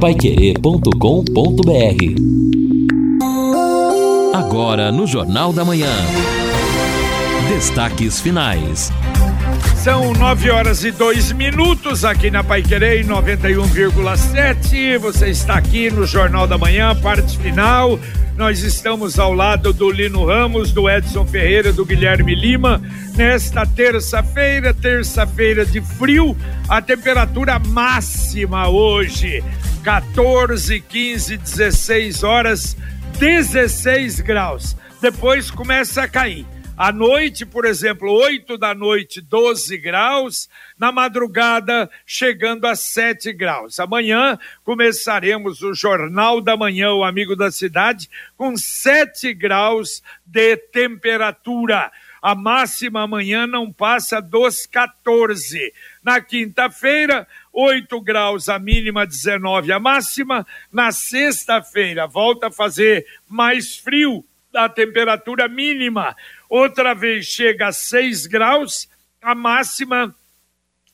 Paiquerê.com.br Agora no Jornal da Manhã. Destaques finais. São nove horas e dois minutos aqui na Paiquerê 91,7. Você está aqui no Jornal da Manhã, parte final. Nós estamos ao lado do Lino Ramos, do Edson Ferreira, do Guilherme Lima. Nesta terça-feira, terça-feira de frio, a temperatura máxima hoje, 14, 15, 16 horas, 16 graus. Depois começa a cair. À noite, por exemplo, 8 da noite, 12 graus. Na madrugada, chegando a 7 graus. Amanhã começaremos o Jornal da Manhã, o Amigo da Cidade, com 7 graus de temperatura. A máxima amanhã não passa dos 14. Na quinta-feira, 8 graus a mínima, 19 a máxima. Na sexta-feira, volta a fazer mais frio, a temperatura mínima outra vez chega a 6 graus, a máxima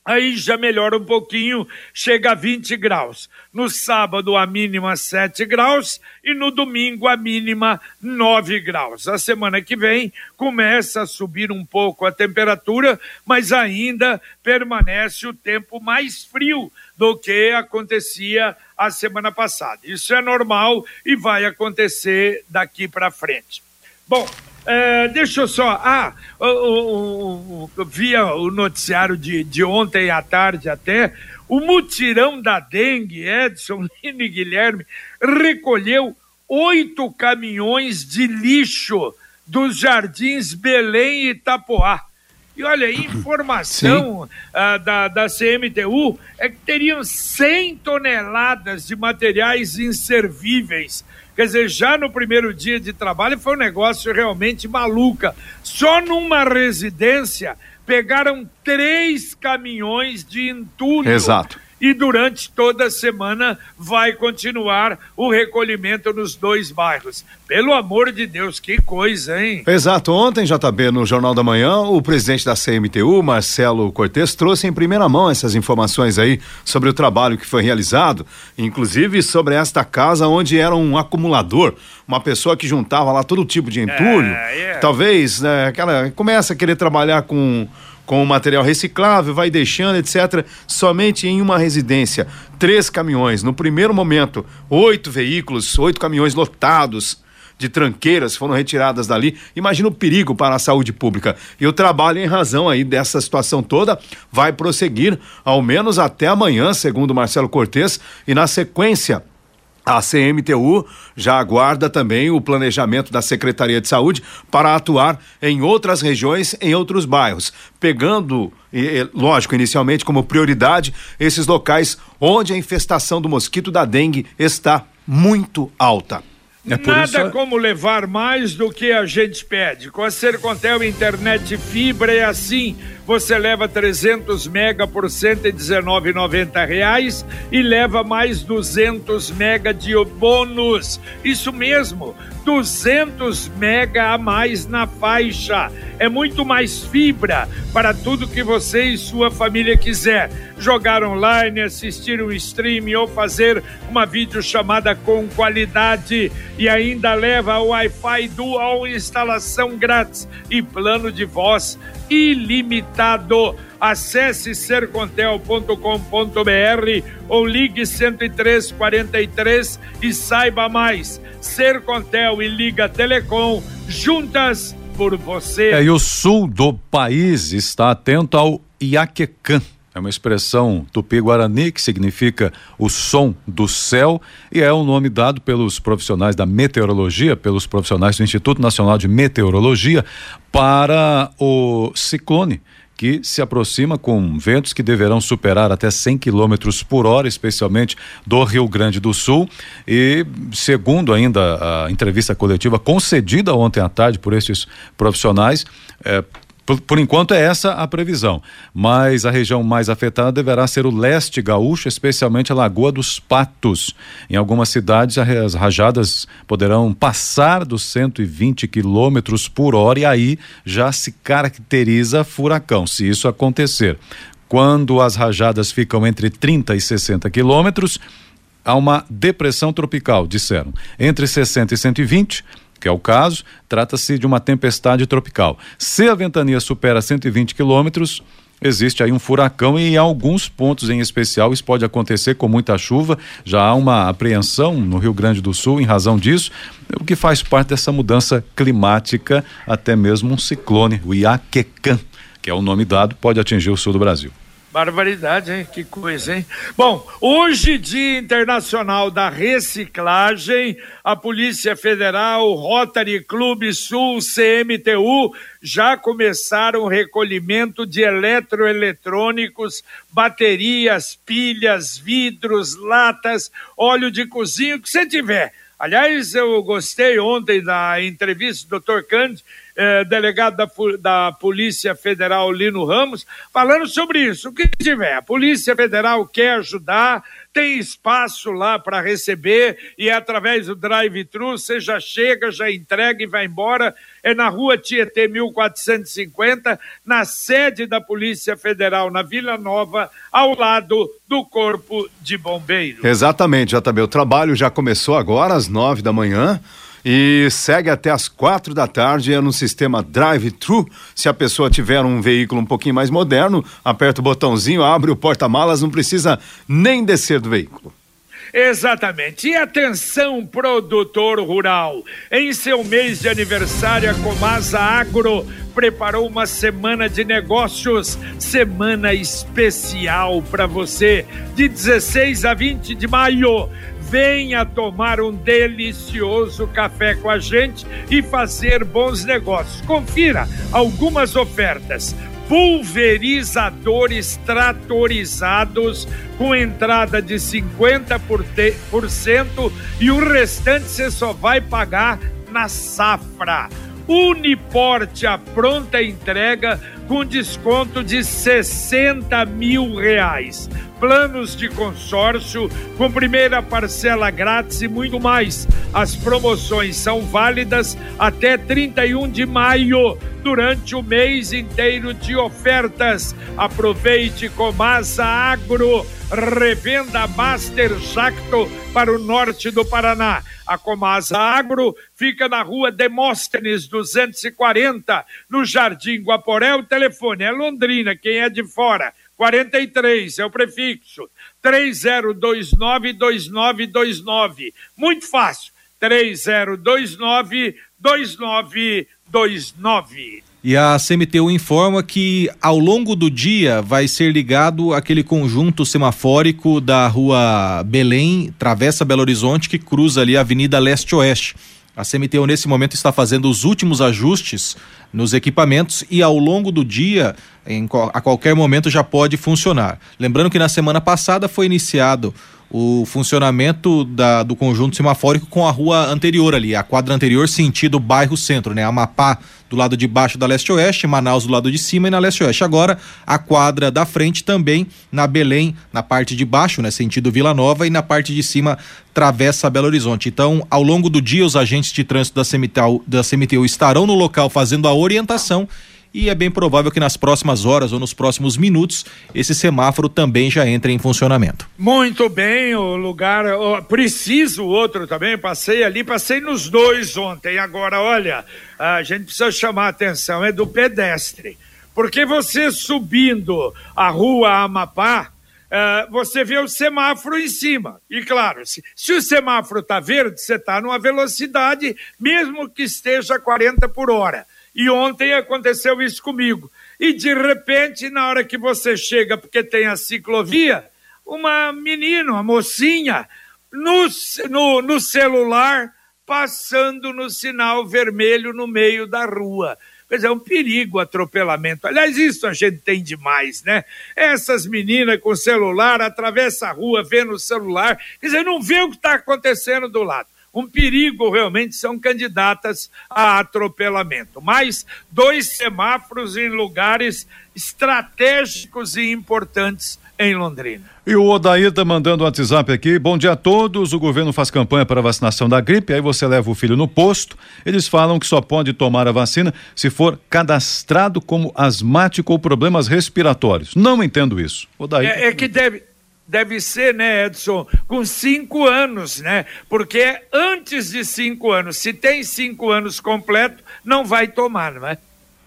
aí já melhora um pouquinho, chega a 20 graus. No sábado, a mínima 7 graus e no domingo, a mínima 9 graus. A semana que vem começa a subir um pouco a temperatura, mas ainda permanece o tempo mais frio do que acontecia a semana passada. Isso é normal e vai acontecer daqui para frente. Bom, é, deixa eu só. Ah, o, o, via o noticiário de, de ontem à tarde até. O mutirão da dengue, Edson, Lino e Guilherme, recolheu oito caminhões de lixo dos jardins Belém e Itapoá. E olha, informação ah, da, da CMTU é que teriam 100 toneladas de materiais inservíveis Quer dizer, já no primeiro dia de trabalho foi um negócio realmente maluca. Só numa residência pegaram três caminhões de entulho. Exato e durante toda a semana vai continuar o recolhimento nos dois bairros. Pelo amor de Deus, que coisa, hein? Exato. Ontem, JB, no Jornal da Manhã, o presidente da CMTU, Marcelo Cortes, trouxe em primeira mão essas informações aí sobre o trabalho que foi realizado, inclusive sobre esta casa onde era um acumulador, uma pessoa que juntava lá todo tipo de entulho. É, é. Talvez, né, aquela começa a querer trabalhar com com o material reciclável, vai deixando, etc. Somente em uma residência, três caminhões. No primeiro momento, oito veículos, oito caminhões lotados de tranqueiras foram retiradas dali. Imagina o perigo para a saúde pública. E o trabalho, em razão aí dessa situação toda, vai prosseguir ao menos até amanhã, segundo Marcelo Cortes, e na sequência a CMTU já aguarda também o planejamento da Secretaria de Saúde para atuar em outras regiões, em outros bairros, pegando, lógico, inicialmente como prioridade esses locais onde a infestação do mosquito da dengue está muito alta. É Nada isso... como levar mais do que a gente pede. Com a Sercontel Internet Fibra é assim. Você leva 300 mega por 119,90 reais e leva mais 200 mega de bônus. Isso mesmo, 200 mega a mais na faixa. É muito mais fibra para tudo que você e sua família quiser. Jogar online, assistir um stream ou fazer uma videochamada com qualidade e ainda leva Wi-Fi dual instalação grátis e plano de voz ilimitado. Acesse sercontel.com.br ou ligue 10343 e saiba mais. Sercontel e Liga Telecom, juntas por você. É, e o sul do país está atento ao Iaquecã. É uma expressão tupi-guarani que significa o som do céu e é um nome dado pelos profissionais da meteorologia, pelos profissionais do Instituto Nacional de Meteorologia, para o ciclone que se aproxima com ventos que deverão superar até 100 quilômetros por hora, especialmente do Rio Grande do Sul. E, segundo ainda a entrevista coletiva concedida ontem à tarde por esses profissionais, é, por, por, enquanto é essa a previsão, mas a região mais afetada deverá ser o leste gaúcho, especialmente a Lagoa dos Patos. Em algumas cidades as rajadas poderão passar dos 120 quilômetros por hora e aí já se caracteriza furacão, se isso acontecer. Quando as rajadas ficam entre 30 e 60 quilômetros, há uma depressão tropical, disseram. Entre 60 e 120, que é o caso, trata-se de uma tempestade tropical. Se a ventania supera 120 quilômetros, existe aí um furacão e em alguns pontos em especial isso pode acontecer com muita chuva. Já há uma apreensão no Rio Grande do Sul em razão disso, o que faz parte dessa mudança climática, até mesmo um ciclone, o Iaquecã, que é o nome dado, pode atingir o sul do Brasil. Barbaridade, hein? Que coisa, hein? Bom, hoje, Dia Internacional da Reciclagem, a Polícia Federal, Rotary Clube Sul, CMTU, já começaram o recolhimento de eletroeletrônicos, baterias, pilhas, vidros, latas, óleo de cozinha, o que você tiver. Aliás, eu gostei ontem da entrevista do Dr. Cândido eh, delegado da, da Polícia Federal Lino Ramos, falando sobre isso. O que tiver, a Polícia Federal quer ajudar, tem espaço lá para receber e é através do drive-thru você já chega, já entrega e vai embora. É na rua Tietê 1450, na sede da Polícia Federal, na Vila Nova, ao lado do Corpo de Bombeiros. Exatamente, JB. O trabalho já começou agora às nove da manhã e segue até as quatro da tarde é no sistema drive-thru. Se a pessoa tiver um veículo um pouquinho mais moderno, aperta o botãozinho, abre o porta-malas, não precisa nem descer do veículo. Exatamente. E atenção, produtor rural. Em seu mês de aniversário, a Comasa Agro preparou uma semana de negócios, semana especial para você, de 16 a 20 de maio venha tomar um delicioso café com a gente e fazer bons negócios. Confira algumas ofertas. Pulverizadores tratorizados com entrada de 50% e o restante você só vai pagar na safra. Uniporte a pronta entrega com desconto de 60 mil reais planos de consórcio com primeira parcela grátis e muito mais. As promoções são válidas até 31 de maio, durante o mês inteiro de ofertas. Aproveite Comasa Agro, revenda Master Jacto para o norte do Paraná. A Comasa Agro fica na rua Demóstenes 240, no Jardim Guaporé. O telefone é Londrina, quem é de fora 43 é o prefixo. 30292929. Muito fácil. 30292929. E a CMTU informa que ao longo do dia vai ser ligado aquele conjunto semafórico da rua Belém, Travessa Belo Horizonte, que cruza ali a Avenida Leste-Oeste. A CMTU nesse momento está fazendo os últimos ajustes nos equipamentos e ao longo do dia, em, a qualquer momento, já pode funcionar. Lembrando que na semana passada foi iniciado o funcionamento da, do conjunto semafórico com a rua anterior ali, a quadra anterior sentido bairro centro, né? Amapá do lado de baixo da leste-oeste, Manaus do lado de cima e na leste-oeste. Agora, a quadra da frente também na Belém, na parte de baixo, né, sentido Vila Nova, e na parte de cima, Travessa Belo Horizonte. Então, ao longo do dia, os agentes de trânsito da CMTU, da CMTU estarão no local fazendo a orientação e é bem provável que nas próximas horas ou nos próximos minutos esse semáforo também já entre em funcionamento. Muito bem, o lugar, oh, preciso outro também, passei ali, passei nos dois ontem. Agora, olha, a gente precisa chamar a atenção, é do pedestre. Porque você subindo a rua Amapá, Uh, você vê o semáforo em cima. E claro, se, se o semáforo está verde, você está numa velocidade, mesmo que esteja 40 por hora. E ontem aconteceu isso comigo. E de repente, na hora que você chega, porque tem a ciclovia, uma menina, uma mocinha, no, no, no celular, passando no sinal vermelho no meio da rua. Pois é, um perigo atropelamento. Aliás, isso a gente tem demais, né? Essas meninas com celular, atravessa a rua, vendo o celular, quer dizer, não vê o que está acontecendo do lado um perigo realmente são candidatas a atropelamento. Mais dois semáforos em lugares estratégicos e importantes em Londrina. E o Odair tá mandando um WhatsApp aqui. Bom dia a todos. O governo faz campanha para vacinação da gripe. Aí você leva o filho no posto. Eles falam que só pode tomar a vacina se for cadastrado como asmático ou problemas respiratórios. Não entendo isso. Odair. É, é que deve Deve ser, né, Edson? Com cinco anos, né? Porque é antes de cinco anos. Se tem cinco anos completo, não vai tomar, não é?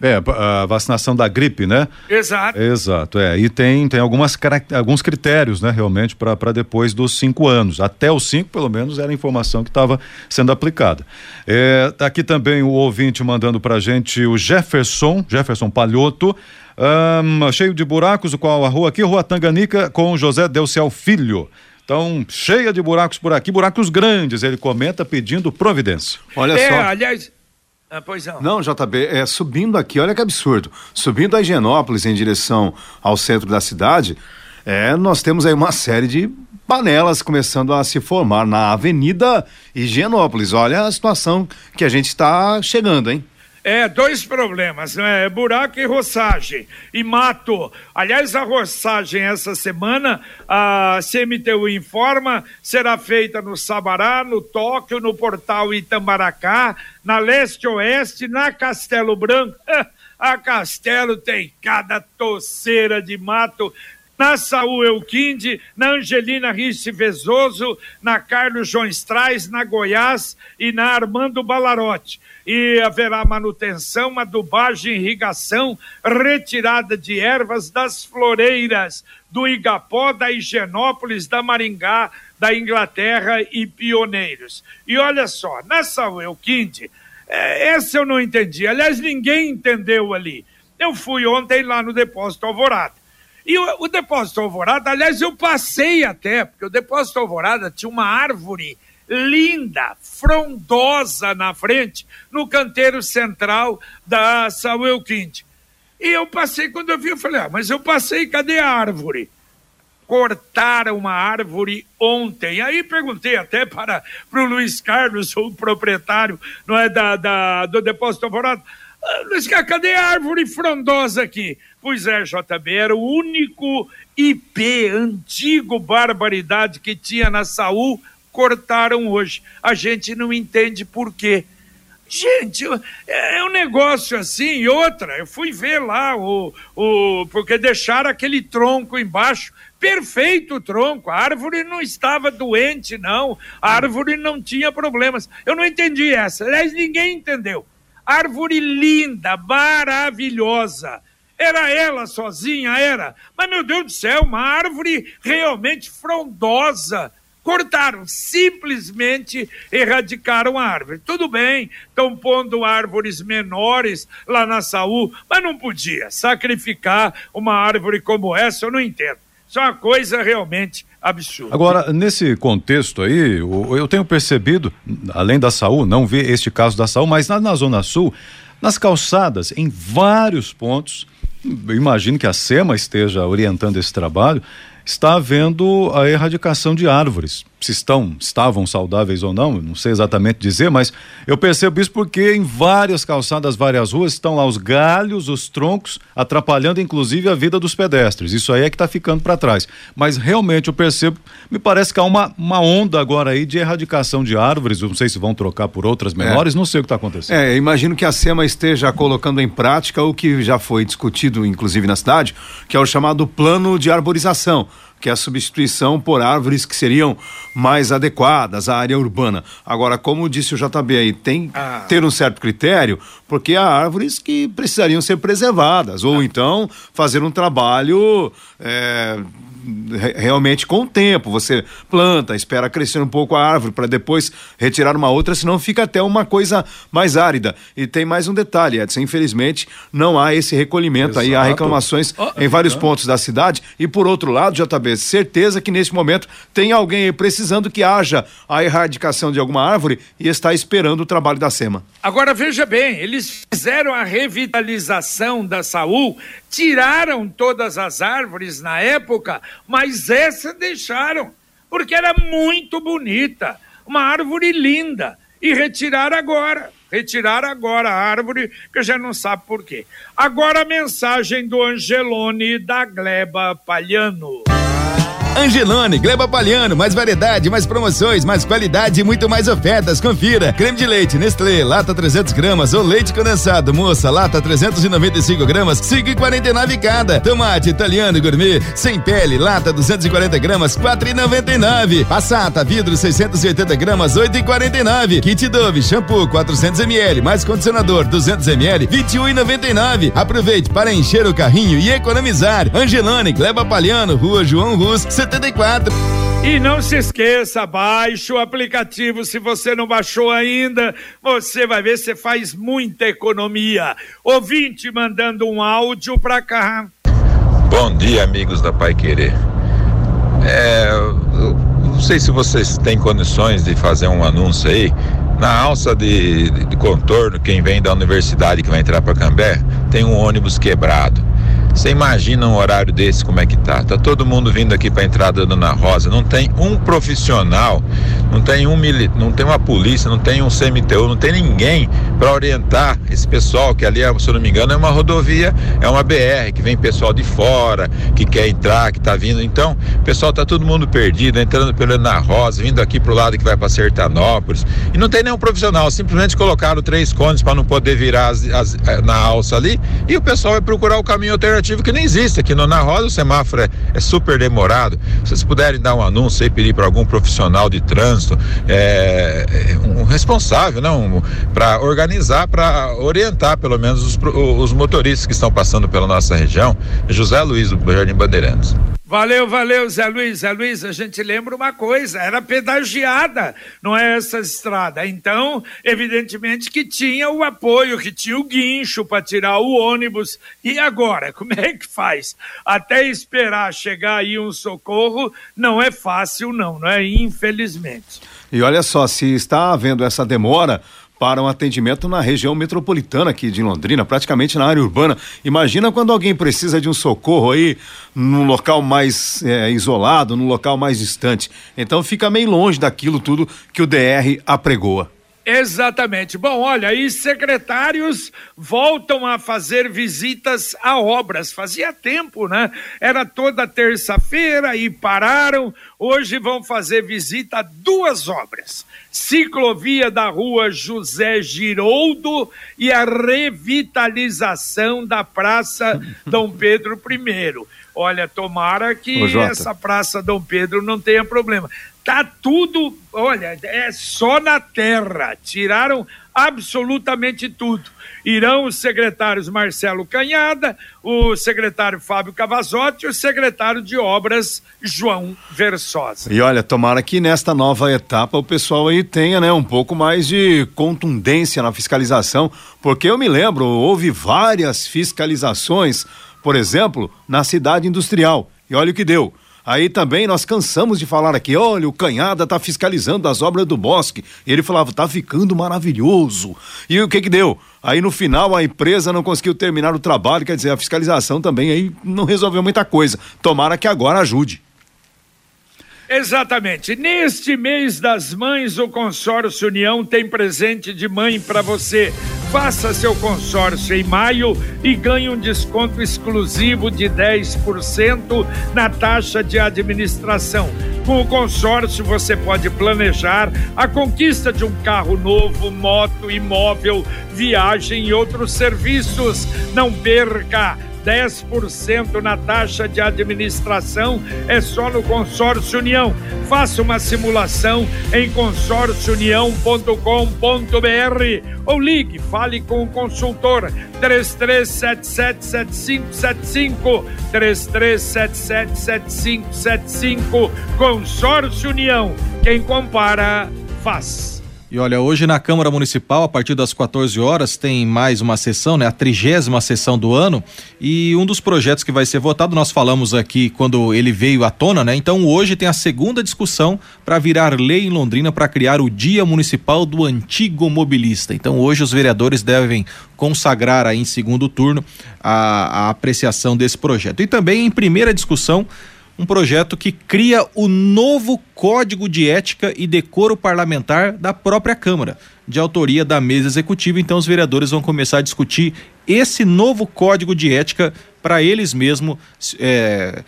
É, a vacinação da gripe, né? Exato. Exato, é. E tem, tem algumas, alguns critérios, né, realmente, para depois dos cinco anos. Até os cinco, pelo menos, era a informação que estava sendo aplicada. É, tá aqui também o ouvinte mandando para gente o Jefferson, Jefferson Palhoto. Um, cheio de buracos, o qual a rua aqui, Rua Tanganica, com José Delcial Filho. Então, cheia de buracos por aqui, buracos grandes, ele comenta pedindo providência. Olha é, só. aliás, ah, pois não. Não, JB, é subindo aqui, olha que absurdo. Subindo a Higienópolis em direção ao centro da cidade, é, nós temos aí uma série de panelas começando a se formar na Avenida Higienópolis. Olha a situação que a gente está chegando, hein? É, dois problemas, né? Buraco e roçagem. E mato. Aliás, a roçagem essa semana, a CMTU informa, será feita no Sabará, no Tóquio, no Portal Itambaracá, na Leste-Oeste, na Castelo Branco. A Castelo tem cada toceira de mato na Saúl Elquinde, na Angelina Risse Vezoso, na Carlos João Strais, na Goiás e na Armando Balarote. E haverá manutenção, adubagem, irrigação, retirada de ervas das floreiras do Igapó, da Higienópolis, da Maringá, da Inglaterra e Pioneiros. E olha só, na Saúl Elquinde, é, essa eu não entendi. Aliás, ninguém entendeu ali. Eu fui ontem lá no Depósito Alvorada. E o, o depósito Alvorada, aliás, eu passei até, porque o depósito Alvorada tinha uma árvore linda, frondosa na frente, no canteiro central da Samuel Quinte. E eu passei, quando eu vi, eu falei, ah, mas eu passei, cadê a árvore? Cortaram uma árvore ontem. Aí perguntei até para, para o Luiz Carlos, o proprietário não é, da, da do depósito Alvorada, ah, Luiz Carlos, cadê a árvore frondosa aqui? Pois é, JB, era o único IP antigo barbaridade que tinha na Saúl, cortaram hoje. A gente não entende por quê. Gente, é, é um negócio assim. E outra, eu fui ver lá o, o. Porque deixaram aquele tronco embaixo. Perfeito o tronco. A árvore não estava doente, não. A árvore não tinha problemas. Eu não entendi essa. Aliás, ninguém entendeu. Árvore linda, maravilhosa. Era ela sozinha, era. Mas, meu Deus do céu, uma árvore realmente frondosa. Cortaram, simplesmente erradicaram a árvore. Tudo bem, estão pondo árvores menores lá na Saúl, mas não podia sacrificar uma árvore como essa, eu não entendo. Isso é uma coisa realmente absurda. Agora, nesse contexto aí, eu tenho percebido, além da Saúl, não vi este caso da Saúl, mas na, na Zona Sul, nas calçadas, em vários pontos, imagino que a SEMA esteja orientando esse trabalho, está havendo a erradicação de árvores se estão, estavam saudáveis ou não, não sei exatamente dizer, mas eu percebo isso porque em várias calçadas, várias ruas, estão lá os galhos, os troncos, atrapalhando inclusive a vida dos pedestres. Isso aí é que está ficando para trás. Mas realmente eu percebo, me parece que há uma, uma onda agora aí de erradicação de árvores, não sei se vão trocar por outras menores, é. não sei o que está acontecendo. É, imagino que a SEMA esteja colocando em prática o que já foi discutido, inclusive na cidade, que é o chamado plano de arborização que é a substituição por árvores que seriam mais adequadas à área urbana. Agora, como disse o JB aí, tem ah. ter um certo critério, porque há árvores que precisariam ser preservadas, ou ah. então fazer um trabalho é, realmente com o tempo. Você planta, espera crescer um pouco a árvore para depois retirar uma outra, senão fica até uma coisa mais árida. E tem mais um detalhe, Edson, infelizmente não há esse recolhimento Exato. aí, há reclamações oh, em vários pontos da cidade. E por outro lado, JB, certeza que nesse momento tem alguém precisando que haja a erradicação de alguma árvore e está esperando o trabalho da SEMA. Agora veja bem, eles fizeram a revitalização da Saúl, tiraram todas as árvores na época, mas essa deixaram, porque era muito bonita, uma árvore linda, e retiraram agora. Retiraram agora a árvore, que já não sabe por quê. Agora a mensagem do Angelone da Gleba Palhano. Angelone, Gleba Palhano, mais variedade, mais promoções, mais qualidade e muito mais ofertas. Confira. Creme de leite Nestlé, lata 300 gramas ou leite condensado, moça, lata 395 gramas, 5,49 cada. Tomate italiano gourmet, sem pele, lata 240 gramas, 4,99. Passata, vidro 680 gramas, 8,49. Kit Dove, shampoo 400 ml, mais condicionador 200 ml, 21,99. Aproveite para encher o carrinho e economizar. Angelone, Gleba Palhano, Rua João Rus, 74. E não se esqueça, baixe o aplicativo. Se você não baixou ainda, você vai ver, você faz muita economia. Ouvinte mandando um áudio pra cá. Bom dia, amigos da Pai Querer. É, não sei se vocês têm condições de fazer um anúncio aí. Na alça de, de, de contorno, quem vem da universidade que vai entrar para Cambé, tem um ônibus quebrado. Você imagina um horário desse como é que tá? Tá todo mundo vindo aqui para a entrada da Dona Rosa. Não tem um profissional, não tem um mili, não tem uma polícia, não tem um CMTU, não tem ninguém para orientar esse pessoal que ali, se eu não me engano, é uma rodovia, é uma BR que vem pessoal de fora, que quer entrar, que tá vindo. Então, o pessoal tá todo mundo perdido, entrando pela Dona Rosa, vindo aqui pro lado que vai para Sertanópolis. E não tem nenhum profissional, simplesmente colocaram três cones para não poder virar as, as, eh, na alça ali, e o pessoal vai procurar o caminho alternativo que não existe. Aqui no Na Roda o semáforo é, é super demorado. Se vocês puderem dar um anúncio aí, pedir para algum profissional de trânsito, é, é um responsável, não, para organizar, para orientar pelo menos os, os motoristas que estão passando pela nossa região. José Luiz do Jardim Bandeirantes. Valeu, valeu, Zé Luiz. Zé Luiz, a gente lembra uma coisa: era pedagiada, não é essa estrada. Então, evidentemente que tinha o apoio, que tinha o guincho para tirar o ônibus. E agora, como é que faz? Até esperar chegar aí um socorro, não é fácil, não, não é? Infelizmente. E olha só, se está havendo essa demora, para um atendimento na região metropolitana aqui de Londrina, praticamente na área urbana. Imagina quando alguém precisa de um socorro aí num local mais é, isolado, num local mais distante. Então fica meio longe daquilo tudo que o DR apregoa. Exatamente. Bom, olha, e secretários voltam a fazer visitas a obras. Fazia tempo, né? Era toda terça-feira e pararam. Hoje vão fazer visita a duas obras: ciclovia da rua José Giroldo e a revitalização da Praça Dom Pedro I. Olha, tomara que essa Praça Dom Pedro não tenha problema. Tá tudo, olha, é só na terra. Tiraram absolutamente tudo. Irão os secretários Marcelo Canhada, o secretário Fábio Cavazotti e o secretário de Obras João Versosa. E olha, tomara que nesta nova etapa o pessoal aí tenha, né, um pouco mais de contundência na fiscalização, porque eu me lembro, houve várias fiscalizações, por exemplo, na cidade industrial. E olha o que deu Aí também nós cansamos de falar aqui, olha, o Canhada tá fiscalizando as obras do Bosque. E ele falava, tá ficando maravilhoso. E o que que deu? Aí no final a empresa não conseguiu terminar o trabalho, quer dizer, a fiscalização também aí não resolveu muita coisa. Tomara que agora ajude. Exatamente. Neste mês das mães, o consórcio União tem presente de mãe para você. Faça seu consórcio em maio e ganhe um desconto exclusivo de 10% na taxa de administração. Com o consórcio, você pode planejar a conquista de um carro novo, moto, imóvel, viagem e outros serviços. Não perca! 10% na taxa de administração é só no Consórcio União. Faça uma simulação em consórciounião.com.br ou ligue, fale com o consultor 33777575 33777575 Consórcio União. Quem compara faz. E olha, hoje na Câmara Municipal, a partir das 14 horas, tem mais uma sessão, né? A trigésima sessão do ano. E um dos projetos que vai ser votado, nós falamos aqui quando ele veio à tona, né? Então hoje tem a segunda discussão para virar lei em Londrina para criar o Dia Municipal do Antigo Mobilista. Então hoje os vereadores devem consagrar aí em segundo turno a, a apreciação desse projeto. E também em primeira discussão um projeto que cria o novo Código de Ética e Decoro Parlamentar da própria Câmara, de autoria da mesa executiva. Então, os vereadores vão começar a discutir esse novo Código de Ética para eles mesmos. É,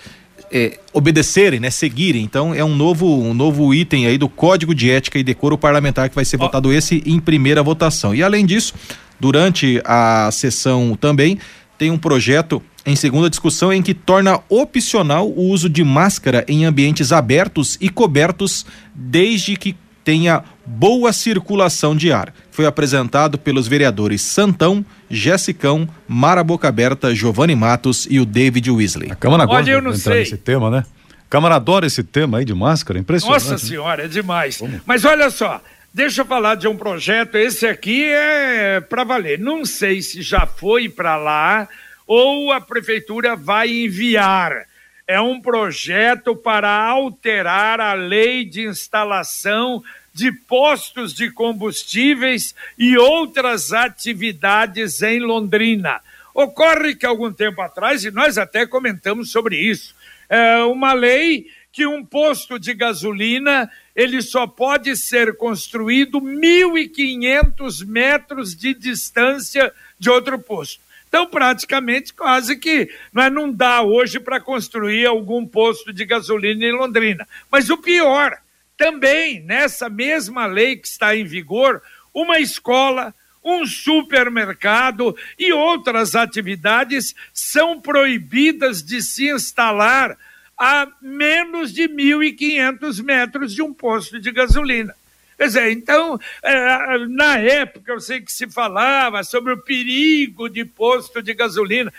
é, obedecerem, né, seguirem. Então é um novo, um novo item aí do Código de Ética e Decoro Parlamentar que vai ser oh. votado esse em primeira votação. E além disso, durante a sessão também tem um projeto em segunda discussão em que torna opcional o uso de máscara em ambientes abertos e cobertos desde que tenha boa circulação de ar. Foi apresentado pelos vereadores Santão, Jessicão, Mara Boca Aberta, Giovanni Matos e o David Weasley. A Câmara agora Olha, eu não sei. nesse tema, né? A Câmara adora esse tema aí de máscara, impressionante. Nossa né? senhora, é demais. Como? Mas olha só, deixa eu falar de um projeto, esse aqui é para valer. Não sei se já foi para lá ou a prefeitura vai enviar é um projeto para alterar a lei de instalação de postos de combustíveis e outras atividades em Londrina. Ocorre que algum tempo atrás, e nós até comentamos sobre isso, é uma lei que um posto de gasolina ele só pode ser construído 1.500 metros de distância de outro posto. Então, praticamente, quase que não, é, não dá hoje para construir algum posto de gasolina em Londrina. Mas o pior, também nessa mesma lei que está em vigor, uma escola, um supermercado e outras atividades são proibidas de se instalar a menos de 1.500 metros de um posto de gasolina. Dizer, então, é, na época, eu sei que se falava sobre o perigo de posto de gasolina.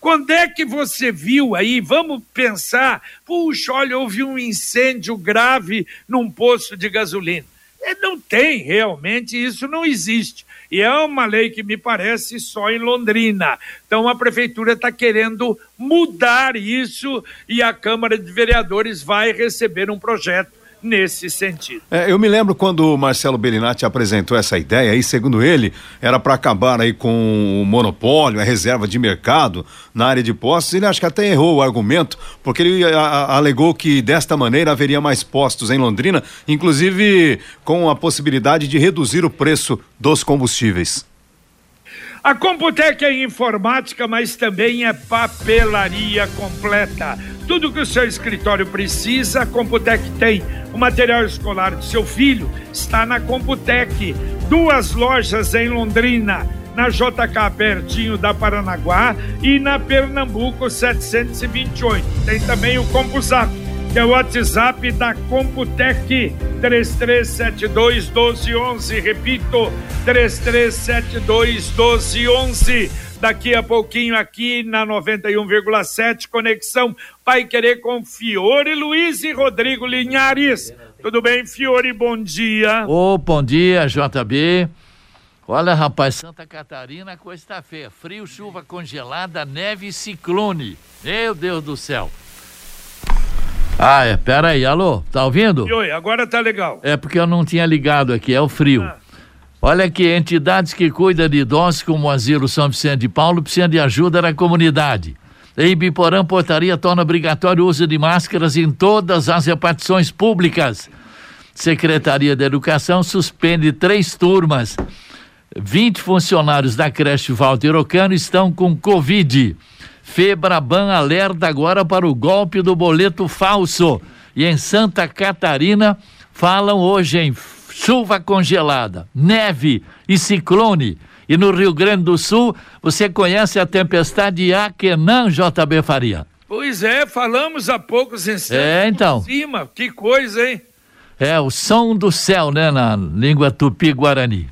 Quando é que você viu aí? Vamos pensar. Puxa, olha, houve um incêndio grave num posto de gasolina. É, não tem, realmente, isso não existe. E é uma lei que me parece só em Londrina. Então a prefeitura está querendo mudar isso e a Câmara de Vereadores vai receber um projeto nesse sentido. É, eu me lembro quando o Marcelo Bellinati apresentou essa ideia aí, segundo ele, era para acabar aí com o monopólio, a reserva de mercado na área de postos. Ele acho que até errou o argumento, porque ele a, a, alegou que desta maneira haveria mais postos em Londrina, inclusive com a possibilidade de reduzir o preço dos combustíveis. A Computec é informática, mas também é papelaria completa. Tudo que o seu escritório precisa, a Computec tem. O material escolar do seu filho está na Computec. Duas lojas em Londrina, na JK pertinho da Paranaguá e na Pernambuco 728. Tem também o CompuSap que é o WhatsApp da Computec 3372 1211. Repito, 3372 1211. Daqui a pouquinho aqui na 91,7 Conexão Pai Querer com Fiore Luiz e Rodrigo Linhares. Tudo bem, Fiore? Bom dia. Ô, oh, bom dia, JB. Olha, rapaz, Santa Catarina, coisa está feia. Frio, chuva congelada, neve e ciclone. Meu Deus do céu. Ah, é, pera aí, alô, tá ouvindo? Oi, agora tá legal. É porque eu não tinha ligado aqui, é o frio. Ah. Olha que entidades que cuidam de idosos, como o Asilo São Vicente de Paulo, precisam de ajuda na comunidade. Em Biporã, portaria torna obrigatório o uso de máscaras em todas as repartições públicas. Secretaria de Educação suspende três turmas. 20 funcionários da creche Walter Ocano estão com Covid. Febraban alerta agora para o golpe do boleto falso. E em Santa Catarina falam hoje em chuva congelada, neve e ciclone. E no Rio Grande do Sul, você conhece a tempestade Aquenan, JB Faria? Pois é, falamos há poucos instantes. É, então. Cima, que coisa, hein? É, o som do céu, né, na língua tupi-guarani.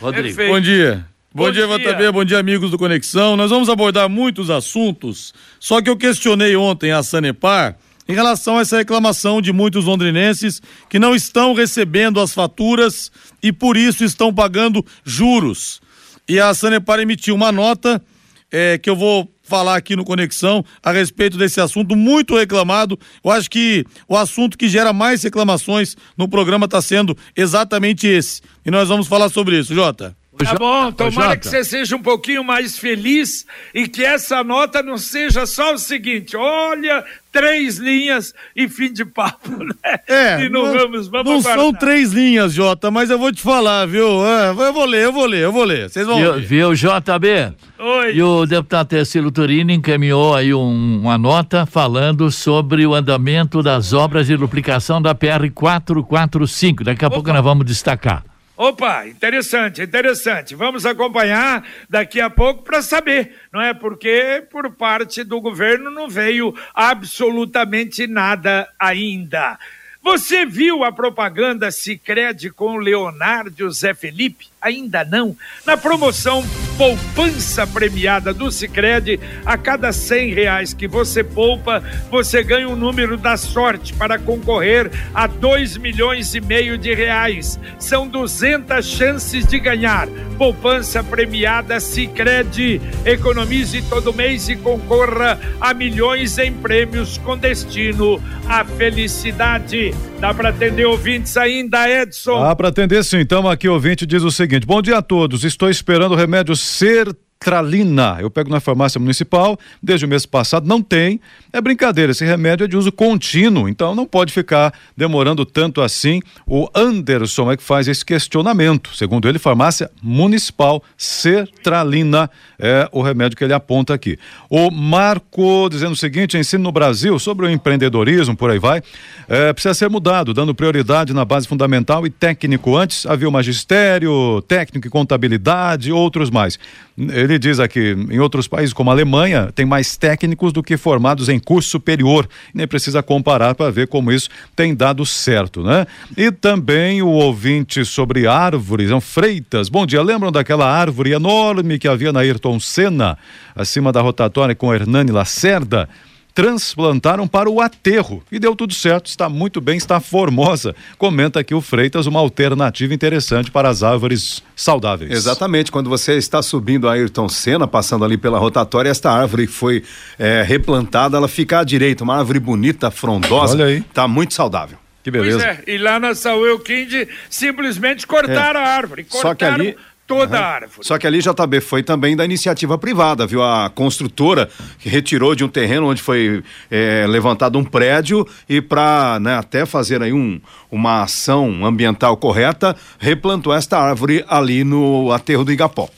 Rodrigo. Perfeito. Bom dia. Bom, bom dia, dia. bom dia, amigos do Conexão. Nós vamos abordar muitos assuntos, só que eu questionei ontem a Sanepar em relação a essa reclamação de muitos londrinenses que não estão recebendo as faturas e por isso estão pagando juros. E a Sanepar emitiu uma nota é, que eu vou falar aqui no Conexão a respeito desse assunto muito reclamado. Eu acho que o assunto que gera mais reclamações no programa está sendo exatamente esse. E nós vamos falar sobre isso, Jota. Tá bom, tomara que você seja um pouquinho mais feliz e que essa nota não seja só o seguinte: olha, três linhas e fim de papo, né? É, e não, não vamos, vamos Não aguardar. são três linhas, Jota, mas eu vou te falar, viu? É, eu vou ler, eu vou ler, eu vou ler. Vocês vão viu, ver. Viu, JB? Oi. E o deputado Tercilo Turini encaminhou aí um, uma nota falando sobre o andamento das obras de duplicação da PR 445. Daqui a Opa. pouco nós vamos destacar. Opa, interessante, interessante. Vamos acompanhar daqui a pouco para saber, não é? Porque por parte do governo não veio absolutamente nada ainda. Você viu a propaganda Sicredi com Leonardo Zé Felipe? Ainda não? Na promoção Poupança Premiada do Sicredi, a cada cem reais que você poupa, você ganha um número da sorte para concorrer a dois milhões e meio de reais. São 200 chances de ganhar. Poupança Premiada Sicredi. Economize todo mês e concorra a milhões em prêmios com destino à felicidade. Dá para atender ouvintes ainda, Edson? Dá para atender sim. Então aqui o ouvinte diz o seguinte: Bom dia a todos. Estou esperando o remédio ser sertralina. Eu pego na farmácia municipal, desde o mês passado não tem. É brincadeira, esse remédio é de uso contínuo, então não pode ficar demorando tanto assim. O Anderson é que faz esse questionamento. Segundo ele, farmácia municipal sertralina é o remédio que ele aponta aqui. O Marco dizendo o seguinte: ensino no Brasil sobre o empreendedorismo, por aí vai, é, precisa ser mudado, dando prioridade na base fundamental e técnico. Antes havia o magistério, técnico e contabilidade, outros mais. Ele diz aqui, em outros países como a Alemanha, tem mais técnicos do que formados em curso superior. Nem precisa comparar para ver como isso tem dado certo, né? E também o ouvinte sobre árvores, são freitas. Bom dia, lembram daquela árvore enorme que havia na Ayrton Senna, acima da rotatória com Hernani Lacerda? Transplantaram para o aterro e deu tudo certo, está muito bem, está formosa. Comenta aqui o Freitas uma alternativa interessante para as árvores saudáveis. Exatamente, quando você está subindo a Ayrton Senna, passando ali pela rotatória, esta árvore que foi é, replantada, ela fica à direita, uma árvore bonita, frondosa, Olha aí. está muito saudável. Que beleza. Pois é, e lá na Saúl Kind simplesmente cortaram é. a árvore, cortaram Só que ali toda uhum. a árvore. Só que ali, JB, foi também da iniciativa privada, viu? A construtora que retirou de um terreno onde foi é, levantado um prédio e para né, até fazer aí um, uma ação ambiental correta, replantou esta árvore ali no aterro do Igapó.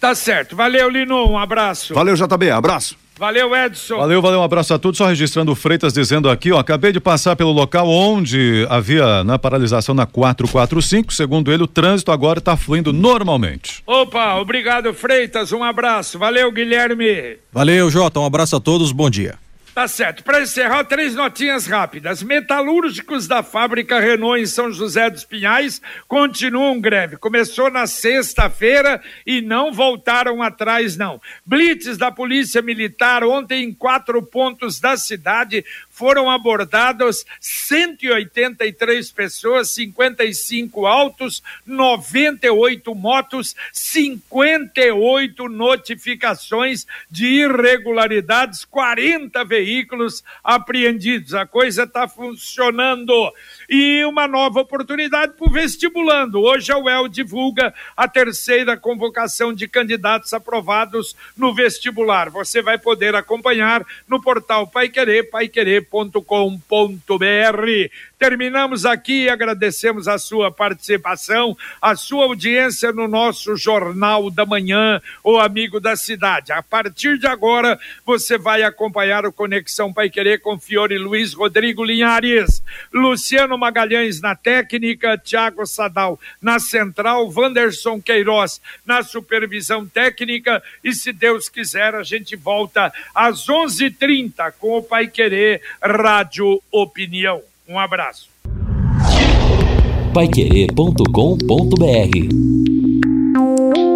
Tá certo. Valeu, Lino. Um abraço. Valeu, JB. Abraço. Valeu, Edson. Valeu, valeu, um abraço a todos. Só registrando o Freitas dizendo aqui, ó, acabei de passar pelo local onde havia na né, paralisação na 445. Segundo ele, o trânsito agora está fluindo normalmente. Opa, obrigado, Freitas. Um abraço. Valeu, Guilherme. Valeu, Jota. Um abraço a todos. Bom dia. Tá certo. Para encerrar, três notinhas rápidas. Metalúrgicos da fábrica Renault em São José dos Pinhais continuam greve. Começou na sexta-feira e não voltaram atrás, não. Blitz da Polícia Militar ontem em quatro pontos da cidade foram abordadas 183 pessoas, 55 autos, 98 motos, 58 notificações de irregularidades, 40 veículos apreendidos. A coisa está funcionando e uma nova oportunidade para o vestibulando. Hoje a UEL divulga a terceira convocação de candidatos aprovados no vestibular. Você vai poder acompanhar no portal Pai Querer, paiquerer.com.br. Terminamos aqui e agradecemos a sua participação, a sua audiência no nosso Jornal da Manhã, o Amigo da Cidade. A partir de agora, você vai acompanhar o Conexão Pai Querer com Fiore Luiz Rodrigo Linhares, Luciano Magalhães na técnica, Tiago Sadal na central, Wanderson Queiroz na supervisão técnica e, se Deus quiser, a gente volta às 11:30 com o Pai Querer Rádio Opinião. Um abraço. Paiquerê.com.br